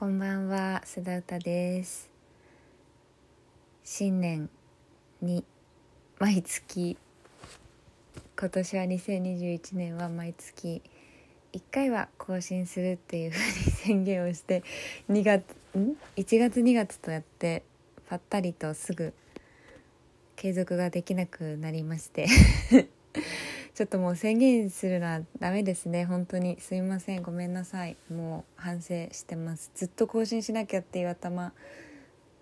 こんばんは須田歌です。新年に毎月今年は2021年は毎月1回は更新するっていうふうに宣言をして2月ん？1月2月とやってぱったりとすぐ継続ができなくなりまして。ちょっともう宣言するのはダメですね。本当に。すいません。ごめんなさい。もう反省してます。ずっと更新しなきゃっていう頭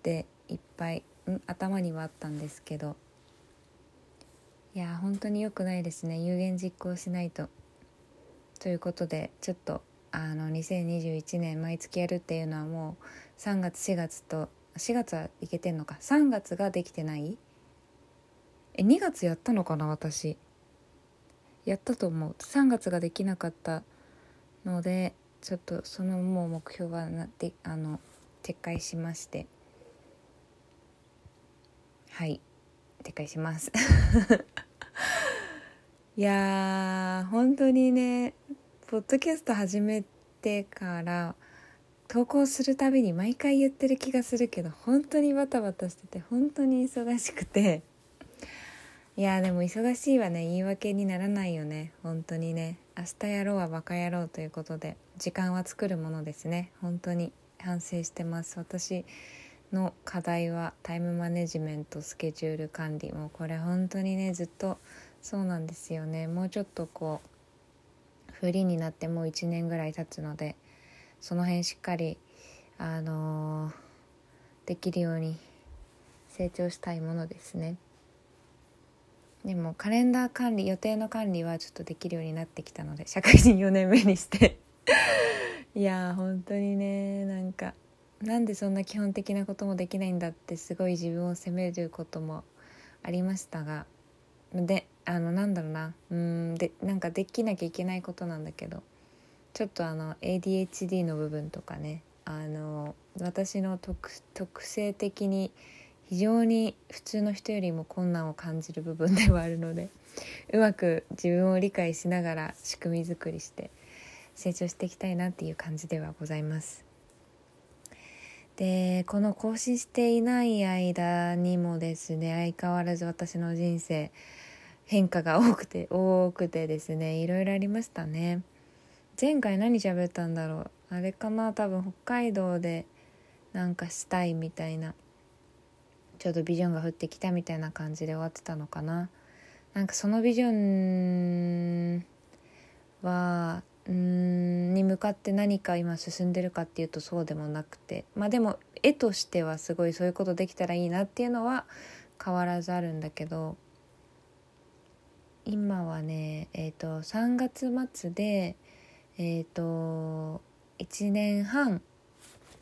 でいっぱいん？頭にはあったんですけど。いや本当に良くないですね。有言実行しないと。ということでちょっとあの2021年毎月やるっていうのはもう3月4月と4月はいけてんのか。3月ができてない？え2月やったのかな私。やったと思う。3月ができなかったのでちょっとそのもう目標はなってあの撤回しまして。はい。撤回します。いやー本当にねポッドキャスト始めてから投稿するたびに毎回言ってる気がするけど本当にバタバタしてて本当に忙しくて。いやでも忙しいはね。言い訳にならないよね。本当にね。明日やろうはバカ野郎ということで。時間は作るものですね。本当に。反省してます。私の課題はタイムマネジメントスケジュール管理。もうこれ本当にねずっとそうなんですよね。もうちょっとこうフリーになってもう1年ぐらい経つのでその辺しっかりあのー、できるように成長したいものですね。でもカレンダー管理予定の管理はちょっとできるようになってきたので社会人4年目にして。いやー本当にねなんかなんでそんな基本的なこともできないんだってすごい自分を責めることもありましたが。であのなんだろうな。うんでなんかできなきゃいけないことなんだけど。ちょっとあの ADHD の部分とかね。あの私の特性的に非常に普通の人よりも困難を感じる部分ではあるので うまく自分を理解しながら仕組み作りして成長していきたいなっていう感じではございます。でこの更新していない間にもですね相変わらず私の人生変化が多くて 多くてですねいろいろありましたね。前回何喋ったんだろう？あれかな？多分北海道でなんかしたいみたいなちょうどビジョンが降ってきたみたいな感じで終わってたのかな。なんかそのビジョンはうんに向かって何か今進んでるかっていうとそうでもなくて。まあでも絵としてはすごいそういうことできたらいいなっていうのは変わらずあるんだけど。今はねえっ、ー、と3月末でえっ、ー、と1年半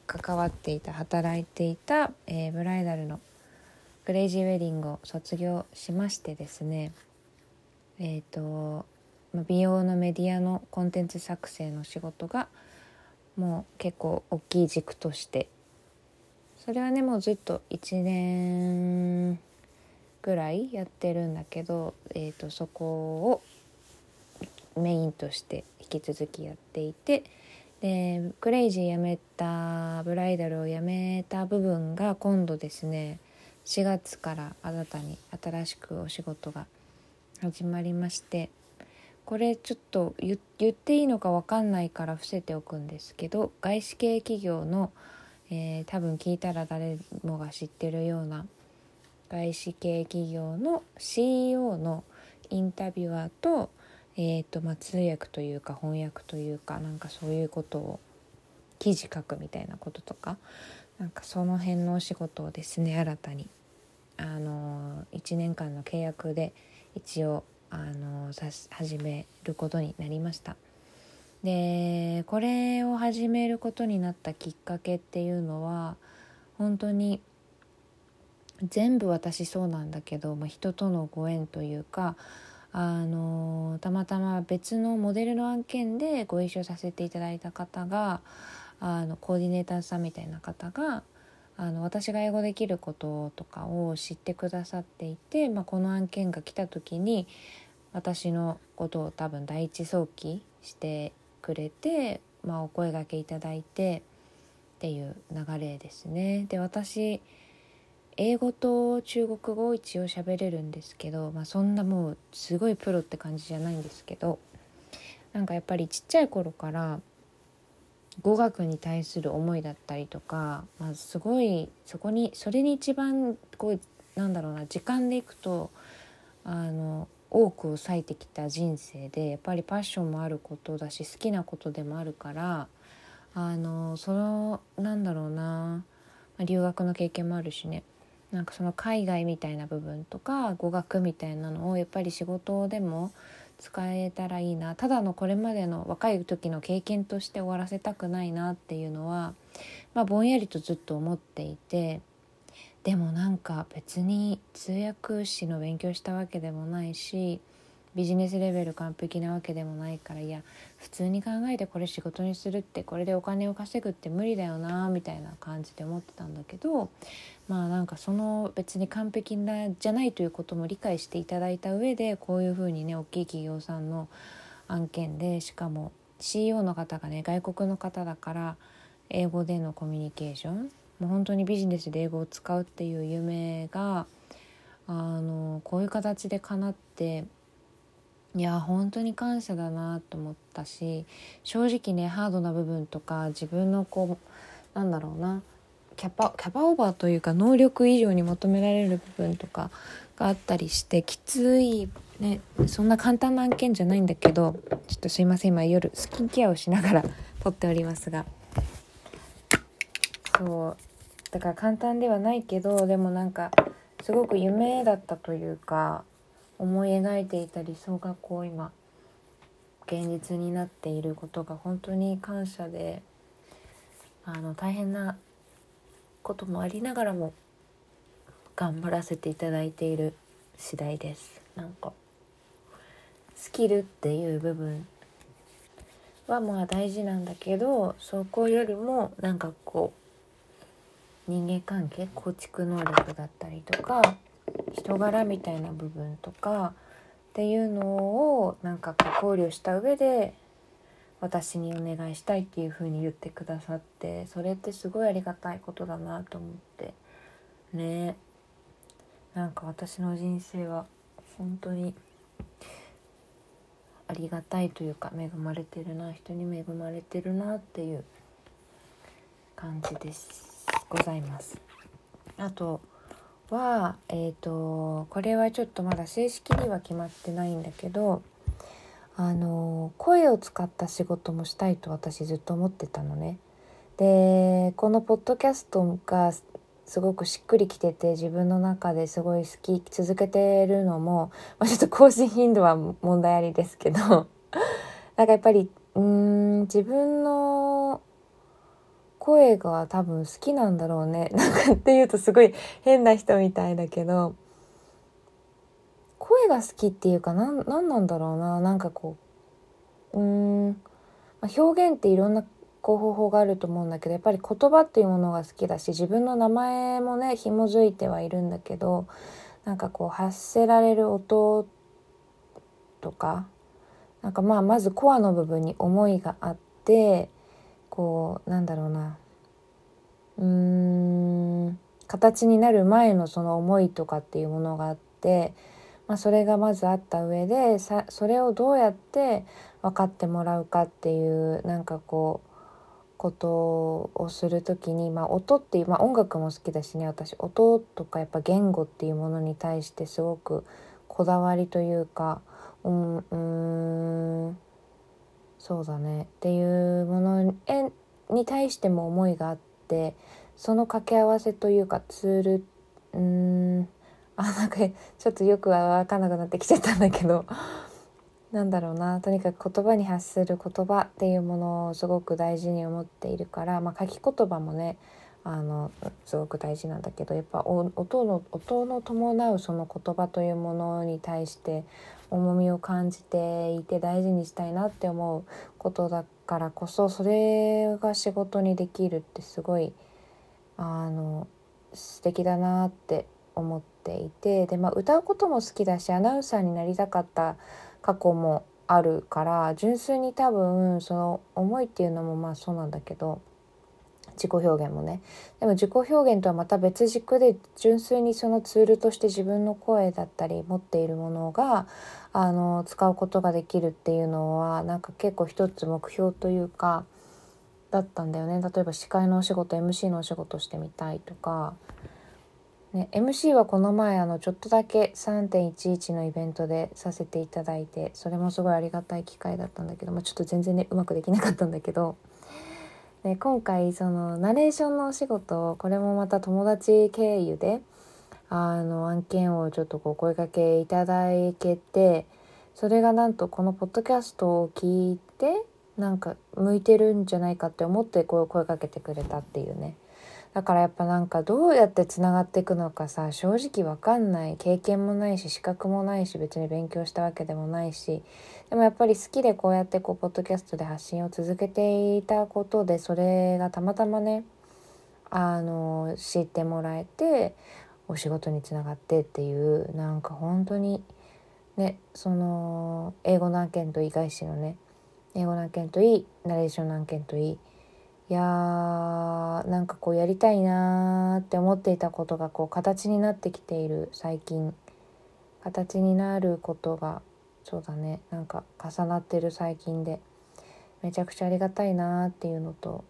関わっていた働いていた、えー、ブライダルのクレイジーウェディングを卒業しましてですねえっ、ー、と美容のメディアのコンテンツ作成の仕事がもう結構大きい軸としてそれはねもうずっと1年ぐらいやってるんだけど、えーと、そこをメインとして引き続きやっていてでクレイジーやめたブライダルをやめた部分が今度ですね4月から新たに新しくお仕事が始まりましてこれちょっと言っていいのか分かんないから伏せておくんですけど外資系企業の、えー、多分聞いたら誰もが知ってるような外資系企業の CEO のインタビュアーと,、えーとまあ、通訳というか翻訳というかなんかそういうことを記事書くみたいなこととかなんかその辺のお仕事をですね新たにあの1年間の契約で一応あの始めることになりました。でこれを始めることになったきっかけっていうのは本当に全部私そうなんだけど、まあ、人とのご縁というかあのたまたま別のモデルの案件でご一緒させていただいた方があのコーディネーターさんみたいな方があの私が英語できることとかを知ってくださっていて、まあ、この案件が来た時に私のことを多分第一早期してくれて、まあ、お声がけいただいてっていう流れですね。で私英語と中国語を一応喋れるんですけど、まあ、そんなもうすごいプロって感じじゃないんですけどなんかやっぱりちっちゃい頃から語学に対する思いだったりとか、まあ、すごいそこにそれに一番こうなんだろうな時間でいくとあの多くを割いてきた人生でやっぱりパッションもあることだし好きなことでもあるからあのそのなんだろうな、ま、留学の経験もあるしね。なんかその海外みたいな部分とか語学みたいなのをやっぱり仕事でも使えたらいいな。ただのこれまでの若い時の経験として終わらせたくないなっていうのは、まあ、ぼんやりとずっと思っていてでもなんか別に通訳士の勉強したわけでもないしビジネスレベル完璧なわけでもないからいや普通に考えてこれ仕事にするってこれでお金を稼ぐって無理だよなみたいな感じで思ってたんだけどまあなんかその別に完璧なじゃないということも理解していただいた上でこういうふうにね大きい企業さんの案件でしかも CEO の方がね外国の方だから英語でのコミュニケーションもう本当にビジネスで英語を使うっていう夢があのこういう形で叶っていや本当に感謝だなと思ったし正直ねハードな部分とか自分のこうなんだろうなキャパキャパオーバーというか能力以上に求められる部分とかがあったりしてきついねそんな簡単な案件じゃないんだけどちょっとすいません今夜スキンケアをしながら 撮っておりますが。そうだから簡単ではないけどでもなんかすごく夢だったというか思い描いていた理想がこう今現実になっていることが本当に感謝であの大変なこともありながらも頑張らせていただいている次第です。なんかスキルっていう部分はまあ大事なんだけどそこよりもなんかこう人間関係構築能力だったりとか人柄みたいな部分とかっていうのをなんかこう考慮した上で私にお願いしたいっていう風に言ってくださってそれってすごいありがたいことだなと思って。ね。なんか私の人生は本当にありがたいというか恵まれてるな人に恵まれてるなっていう感じです。ございます。あとはえっ、ー、とこれはちょっとまだ正式には決まってないんだけどあの声を使った仕事もしたいと私ずっと思ってたのね。でこのポッドキャストがすごくしっくりきてて自分の中ですごい好き続けてるのも、まあ、ちょっと更新頻度は問題ありですけどなんかやっぱりうん自分の声が多分好きなんだろうね。なんかっていうとすごい変な人みたいだけど。声が好きっていうか何なんだろうな。なんかこううーん、まあ、表現っていろんなこう方法があると思うんだけどやっぱり言葉っていうものが好きだし自分の名前もね紐づいてはいるんだけどなんかこう発せられる音とかなんかまあまずコアの部分に思いがあってこうなんだろうな。うーん形になる前のその思いとかっていうものがあってまあ、それがまずあった上でさそれをどうやって分かってもらうかっていうなんかこうことをする時に、まあ、音っていう、まあ、音楽も好きだしね私音とかやっぱ言語っていうものに対してすごくこだわりというかうんうん。そうだね。っていうものに対しても思いがあってその掛け合わせというかツールうんあなんかちょっとよくは分かんなくなってきちゃったんだけどなんだろうな。とにかく言葉に発する言葉っていうものをすごく大事に思っているから、まあ、書き言葉もねあのすごく大事なんだけどやっぱ音の音の伴うその言葉というものに対して重みを感じていて大事にしたいなって思うことだからこそそれが仕事にできるってすごいあの素敵だなって思っていてで、まあ、歌うことも好きだしアナウンサーになりたかった過去もあるから純粋に多分その思いっていうのもまあそうなんだけど自己表現もね。でも自己表現とはまた別軸で純粋にそのツールとして自分の声だったり持っているものがあの使うことができるっていうのはなんか結構一つ目標というかだったんだよね。例えば司会のお仕事 MC のお仕事してみたいとか、ね、MC はこの前あのちょっとだけ3.11のイベントでさせていただいてそれもすごいありがたい機会だったんだけど、まあ、ちょっと全然ねうまくできなかったんだけど。で今回そのナレーションのお仕事これもまた友達経由であの案件をちょっとこう声かけいただけてそれがなんとこのポッドキャストを聞いてなんか向いてるんじゃないかって思ってこう声かけてくれたっていうね。だからやっぱなんかどうやってつながっていくのかさ正直わかんない。経験もないし資格もないし別に勉強したわけでもないし。でもやっぱり好きでこうやってこうポッドキャストで発信を続けていたことでそれがたまたまねあの知ってもらえてお仕事につながってっていうなんか本当にねその英語の案件といい外資のね英語の案件といいナレーションの案件といいいやーなんかこうやりたいなーって思っていたことがこう形になってきている最近。形になることがそうだね。なんか重なってる最近で。めちゃくちゃありがたいなっていうのと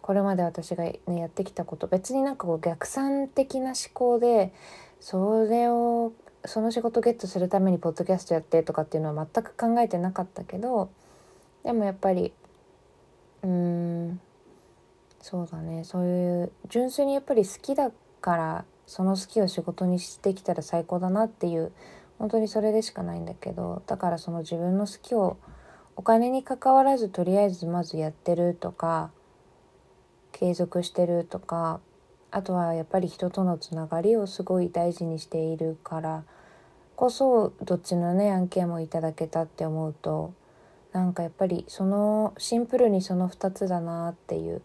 これまで私が、ね、やってきたこと。別になんかこう逆算的な思考でそれをその仕事ゲットするためにポッドキャストやってとかっていうのは全く考えてなかったけどでもやっぱりうーんそうだね。そういう純粋にやっぱり好きだからその好きを仕事にしてきたら最高だなっていう本当にそれでしかないんだけどだからその自分の好きをお金に関わらずとりあえずまずやってるとか継続してるとかあとはやっぱり人とのつながりをすごい大事にしているからこそどっちのね案件もいただけたって思うとなんかやっぱりそのシンプルにその2つだなっていう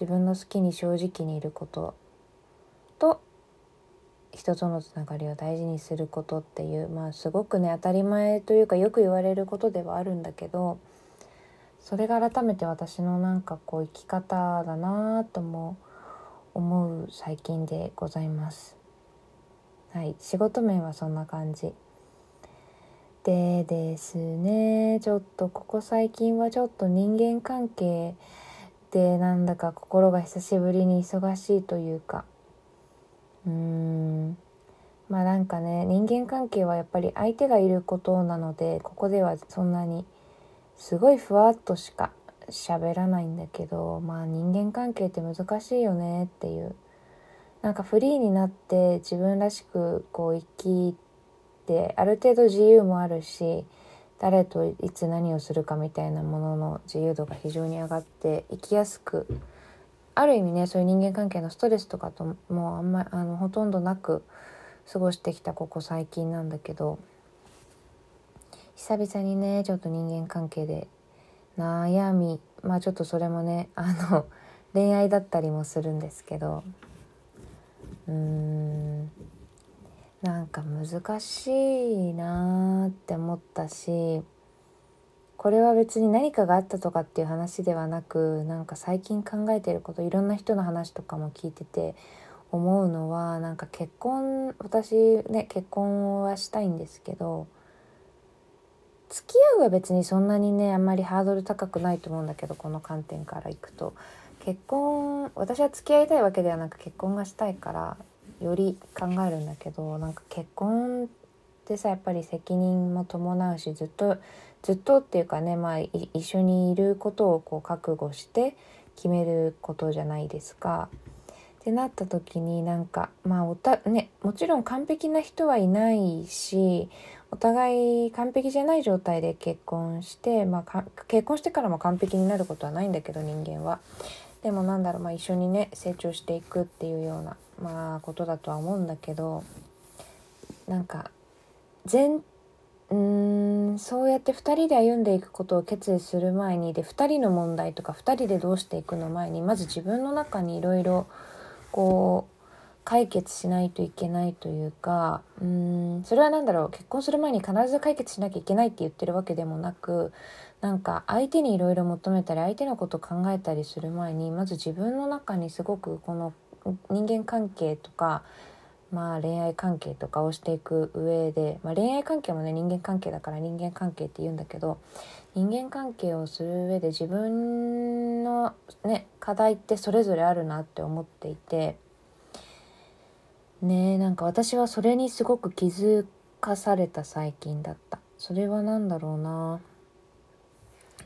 自分の好きに正直にいることと人とのつながりを大事にすることっていうまあすごくね当たり前というかよく言われることではあるんだけどそれが改めて私のなんかこう生き方だなとも思う最近でございます。はい仕事面はそんな感じ。でですねちょっとここ最近はちょっと人間関係でなんだか心が久しぶりに忙しいというか。うーん。まあなんかね人間関係はやっぱり相手がいることなのでここではそんなにすごいふわっとしか喋らないんだけどまあ人間関係って難しいよねっていう。なんかフリーになって自分らしくこう生きてある程度自由もあるし誰といつ何をするかみたいなものの自由度が非常に上がって生きやすくある意味ねそういう人間関係のストレスとかともうあんまあのほとんどなく過ごしてきたここ最近なんだけど久々にねちょっと人間関係で悩みまあちょっとそれもねあの恋愛だったりもするんですけどうーん。なんか難しいなーって思ったしこれは別に何かがあったとかっていう話ではなくなんか最近考えてることいろんな人の話とかも聞いてて思うのはなんか結婚私ね結婚はしたいんですけど付き合うは別にそんなにねあんまりハードル高くないと思うんだけどこの観点からいくと。結婚私は付き合いたいわけではなく結婚がしたいからより考えるんだけどなんか結婚ってさやっぱり責任も伴うしずっとずっとっていうかね、まあ、一緒にいることをこう覚悟して決めることじゃないですか。ってなった時になんかまあおたねもちろん完璧な人はいないしお互い完璧じゃない状態で結婚して、まあ、結婚してからも完璧になることはないんだけど人間は。でもなんだろう、まあ、一緒にね成長していくっていうような、まあ、ことだとは思うんだけどなんか全うんそうやって2人で歩んでいくことを決意する前にで2人の問題とか2人でどうしていくの前にまず自分の中にいろいろこう解決しないといけないというかうんそれは何だろう結婚する前に必ず解決しなきゃいけないって言ってるわけでもなくなんか相手にいろいろ求めたり相手のこと考えたりする前にまず自分の中にすごくこの人間関係とかまあ恋愛関係とかをしていく上で、まあ、恋愛関係もね人間関係だから人間関係って言うんだけど人間関係をする上で自分のね課題ってそれぞれあるなって思っていてねなんか私はそれにすごく気づかされた最近だった。それは何だろうな。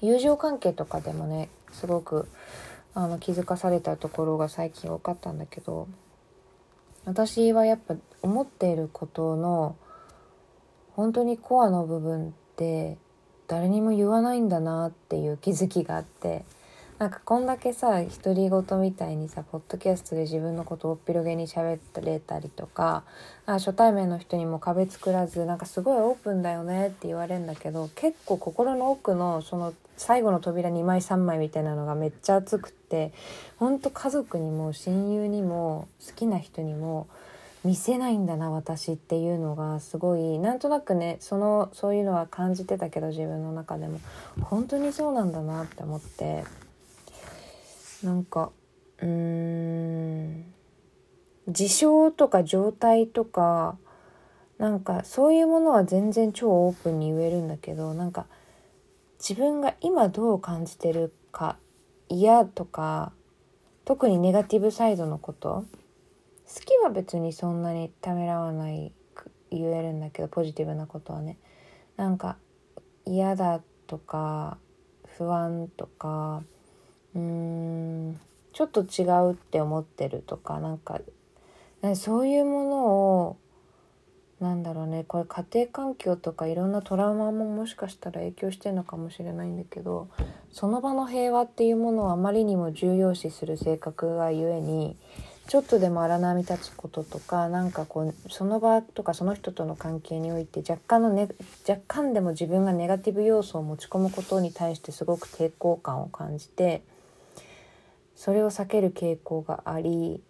友情関係とかでもねすごくあの気づかされたところが最近多かったんだけど私はやっぱ思っていることの本当にコアの部分って誰にも言わないんだなっていう気づきがあってなんかこんだけさ独り言みたいにさポッドキャストで自分のことをおっぴろげに喋れたりとかあ初対面の人にも壁作らずなんかすごいオープンだよねって言われるんだけど結構心の奥のその最後の扉2枚3枚みたいなのがめっちゃ熱くってほんと家族にも親友にも好きな人にも見せないんだな私っていうのがすごいなんとなくねそのそういうのは感じてたけど自分の中でも。本当にそうなんだなって思って。なんかうーん事象とか状態とかなんかそういうものは全然超オープンに言えるんだけどなんか自分が今どう感じてるか嫌とか特にネガティブサイドのこと好きは別にそんなにためらわない言えるんだけどポジティブなことはね。なんか嫌だとか不安とかうーんちょっと違うって思ってるとかなんかそういうものをなんだろうね。これ家庭環境とかいろんなトラウマももしかしたら影響してるのかもしれないんだけどその場の平和っていうものをあまりにも重要視する性格がゆえにちょっとでも荒波立つこととかなんかこうその場とかその人との関係において若干のね若干でも自分がネガティブ要素を持ち込むことに対してすごく抵抗感を感じてそれを避ける傾向があり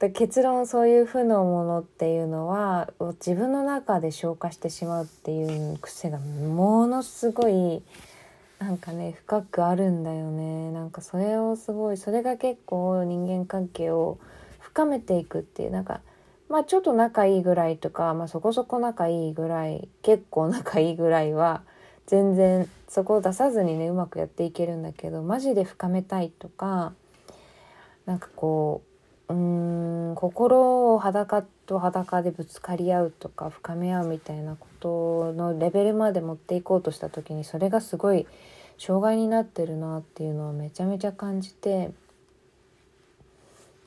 結論そういう負のものっていうのは自分の中で消化してしまうっていう癖がものすごいなんかね深くあるんだよね。なんかそれをすごいそれが結構人間関係を深めていくっていうなんかまあちょっと仲いいぐらいとか、まあ、そこそこ仲いいぐらい結構仲いいぐらいは全然そこを出さずにねうまくやっていけるんだけどマジで深めたいとかなんかこううん心を裸と裸でぶつかり合うとか深め合うみたいなことのレベルまで持っていこうとした時にそれがすごい障害になってるなっていうのはめちゃめちゃ感じて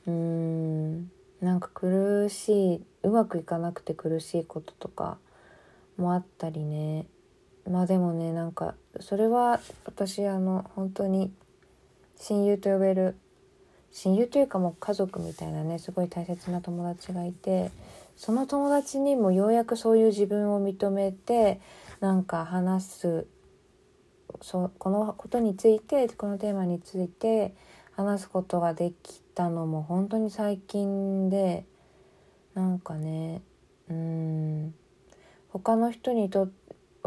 うんなんか苦しいうまくいかなくて苦しいこととかもあったりね。まあでもねなんかそれは私あの本当に親友と呼べる親友というかもう家族みたいなねすごい大切な友達がいてその友達にもようやくそういう自分を認めてなんか話すそこのことについてこのテーマについて話すことができたのも本当に最近でなんかねうん他の人にと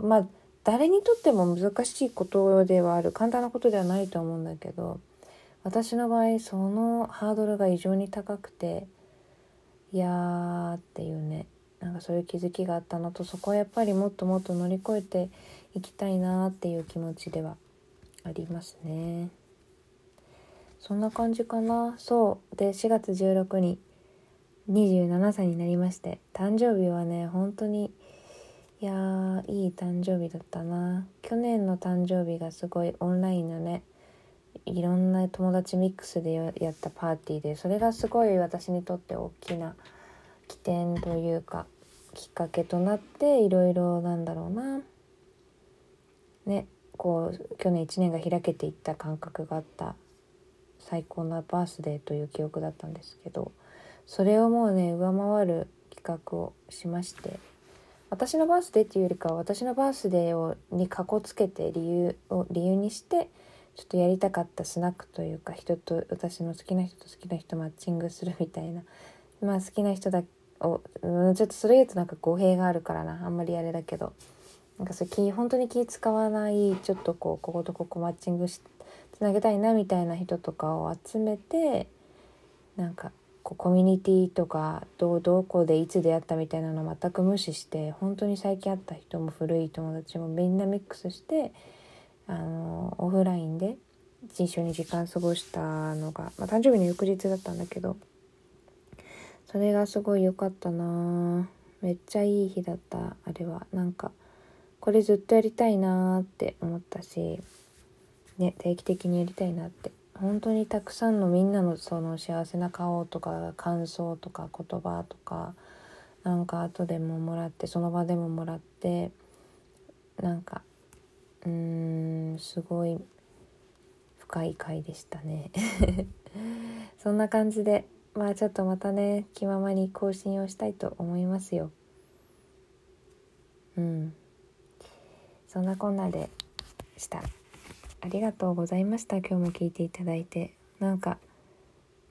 まあ誰にとっても難しいことではある簡単なことではないと思うんだけど私の場合そのハードルが異常に高くていやーっていうねなんかそういう気づきがあったのとそこはやっぱりもっともっと乗り越えていきたいなっていう気持ちではありますね。そんな感じかな。そう。で4月16日27歳になりまして誕生日はね本当にいやーいい誕生日だったな。去年の誕生日がすごいオンラインのねいろんな友達ミックスでやったパーティーでそれがすごい私にとって大きな起点というかきっかけとなっていろいろなんだろうな。ねこう去年1年が開けていった感覚があった最高なバースデーという記憶だったんですけどそれをもうね上回る企画をしまして私のバースデーっていうよりかは私のバースデーをにかこつけて理由を理由にしてちょっとやりたかったスナックというか人と私の好きな人と好きな人マッチングするみたいな。まあ好きな人だを、ちょっとそれ言うとなんか語弊があるからな。あんまりあれだけど。なんかそれ気本当に気使わないちょっとこうこことここマッチングしつなげたいなみたいな人とかを集めてなんかこうコミュニティとかどうどこでいつ出会ったみたいなの全く無視して本当に最近会った人も古い友達もみんなミックスしてあのオフラインで一緒に時間過ごしたのが、まあ、誕生日の翌日だったんだけどそれがすごい良かったな。めっちゃいい日だったあれは。なんかこれずっとやりたいなって思ったしね定期的にやりたいなって。本当にたくさんのみんなのその幸せな顔とか感想とか言葉とかなんか後でももらってその場でももらってなんかうーんすごい深い回でしたね。そんな感じでまあちょっとまたね気ままに更新をしたいと思いますよ。うん。そんなこんなでした。ありがとうございました今日も聞いていただいて。なんか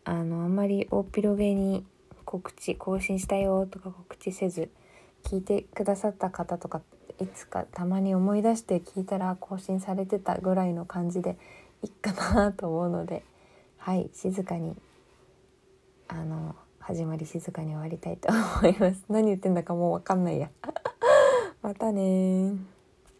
あのあんまり大広げに告知更新したよとか告知せず聞いてくださった方とかいつかたまに思い出して聞いたら更新されてたぐらいの感じでいっかなと思うのではい静かにあの始まり静かに終わりたいと思います。何言ってんだかもう分かんないや。またね